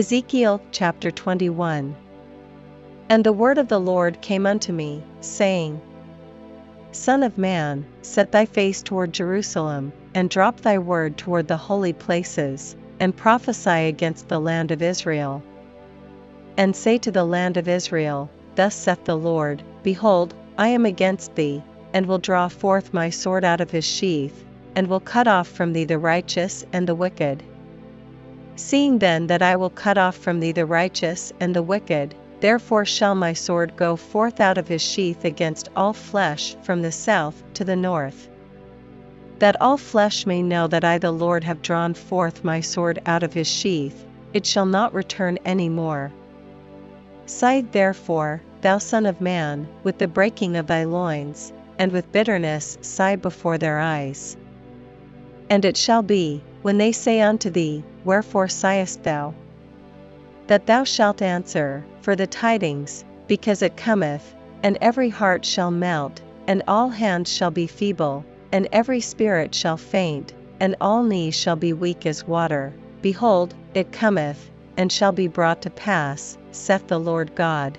Ezekiel chapter 21 And the word of the Lord came unto me, saying, Son of man, set thy face toward Jerusalem, and drop thy word toward the holy places, and prophesy against the land of Israel. And say to the land of Israel, Thus saith the Lord, Behold, I am against thee, and will draw forth my sword out of his sheath, and will cut off from thee the righteous and the wicked. Seeing then that I will cut off from thee the righteous and the wicked, therefore shall my sword go forth out of his sheath against all flesh from the south to the north. That all flesh may know that I the Lord have drawn forth my sword out of his sheath, it shall not return any more. Sigh therefore, thou Son of Man, with the breaking of thy loins, and with bitterness sigh before their eyes. And it shall be, when they say unto thee, Wherefore sighest thou? That thou shalt answer, For the tidings, because it cometh, and every heart shall melt, and all hands shall be feeble, and every spirit shall faint, and all knees shall be weak as water. Behold, it cometh, and shall be brought to pass, saith the Lord God.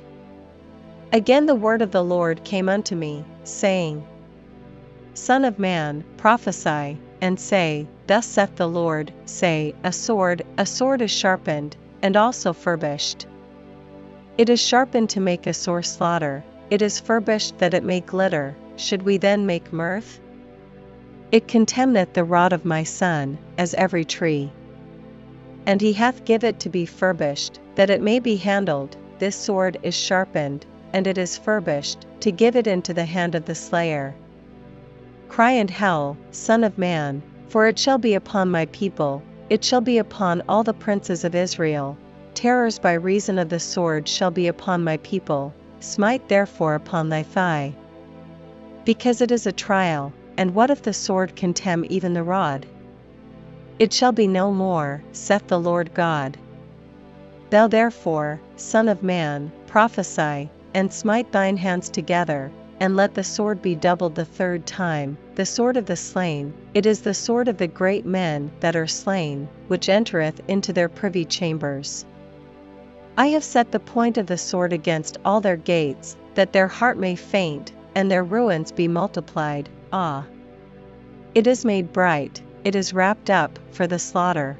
Again the word of the Lord came unto me, saying, Son of man, prophesy, and say, Thus saith the Lord, say, A sword, a sword is sharpened, and also furbished. It is sharpened to make a sore slaughter, it is furbished that it may glitter, should we then make mirth? It contemneth the rod of my son, as every tree. And he hath give it to be furbished, that it may be handled, this sword is sharpened, and it is furbished, to give it into the hand of the slayer. Cry and howl, Son of man, for it shall be upon my people, it shall be upon all the princes of Israel. Terrors by reason of the sword shall be upon my people, smite therefore upon thy thigh. Because it is a trial, and what if the sword contemn even the rod? It shall be no more, saith the Lord God. Thou therefore, Son of man, prophesy, and smite thine hands together, and let the sword be doubled the third time, the sword of the slain, it is the sword of the great men that are slain, which entereth into their privy chambers. I have set the point of the sword against all their gates, that their heart may faint, and their ruins be multiplied. Ah! It is made bright, it is wrapped up for the slaughter.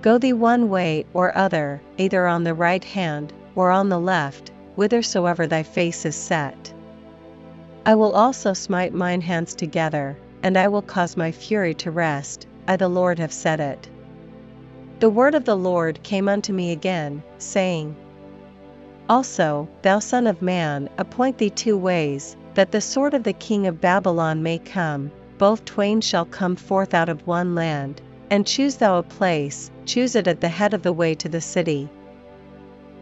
Go thee one way or other, either on the right hand, or on the left, whithersoever thy face is set. I will also smite mine hands together, and I will cause my fury to rest, I the Lord have said it. The word of the Lord came unto me again, saying, Also, thou Son of Man, appoint thee two ways, that the sword of the king of Babylon may come, both twain shall come forth out of one land, and choose thou a place, choose it at the head of the way to the city.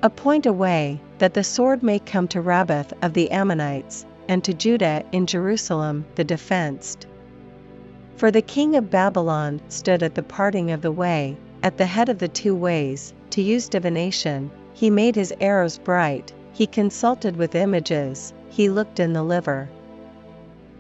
Appoint a way, that the sword may come to Rabbath of the Ammonites, and to Judah in Jerusalem the defenced. For the king of Babylon stood at the parting of the way, at the head of the two ways, to use divination, he made his arrows bright, he consulted with images, he looked in the liver.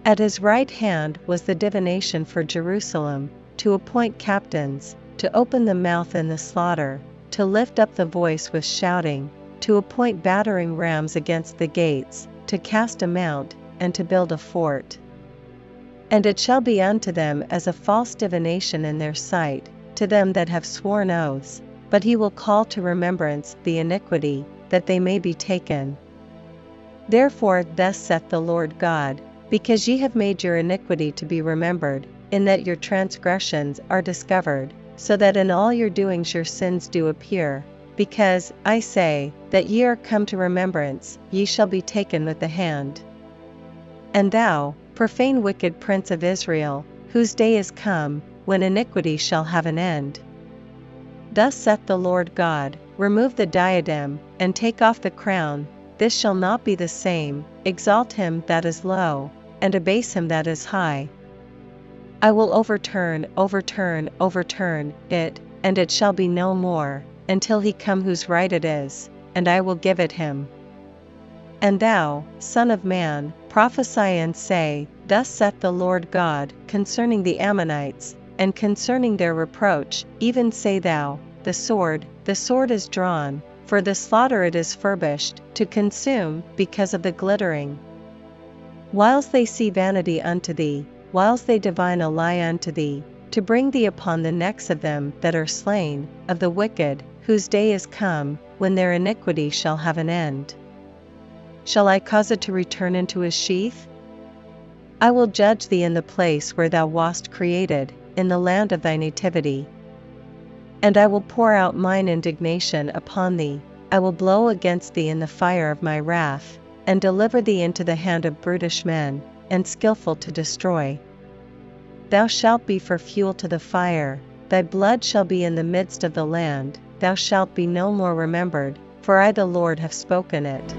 At his right hand was the divination for Jerusalem, to appoint captains, to open the mouth in the slaughter, to lift up the voice with shouting, to appoint battering rams against the gates, to cast a mount, and to build a fort. And it shall be unto them as a false divination in their sight, to them that have sworn oaths, but he will call to remembrance the iniquity, that they may be taken. Therefore, thus saith the Lord God, because ye have made your iniquity to be remembered, in that your transgressions are discovered, so that in all your doings your sins do appear, because, I say, that ye are come to remembrance, ye shall be taken with the hand. And thou, profane wicked prince of Israel, whose day is come, when iniquity shall have an end. Thus saith the Lord God Remove the diadem, and take off the crown, this shall not be the same, exalt him that is low, and abase him that is high. I will overturn, overturn, overturn it, and it shall be no more, until he come whose right it is, and I will give it him. And thou, Son of Man, prophesy and say, Thus saith the Lord God concerning the Ammonites, and concerning their reproach, even say thou, The sword, the sword is drawn, for the slaughter it is furbished, to consume, because of the glittering. Whiles they see vanity unto thee, whiles they divine a lie unto thee, to bring thee upon the necks of them that are slain, of the wicked, whose day is come, when their iniquity shall have an end. Shall I cause it to return into his sheath? I will judge thee in the place where thou wast created, in the land of thy nativity. And I will pour out mine indignation upon thee, I will blow against thee in the fire of my wrath, and deliver thee into the hand of brutish men, and skilful to destroy. Thou shalt be for fuel to the fire, thy blood shall be in the midst of the land, thou shalt be no more remembered, for I the Lord have spoken it.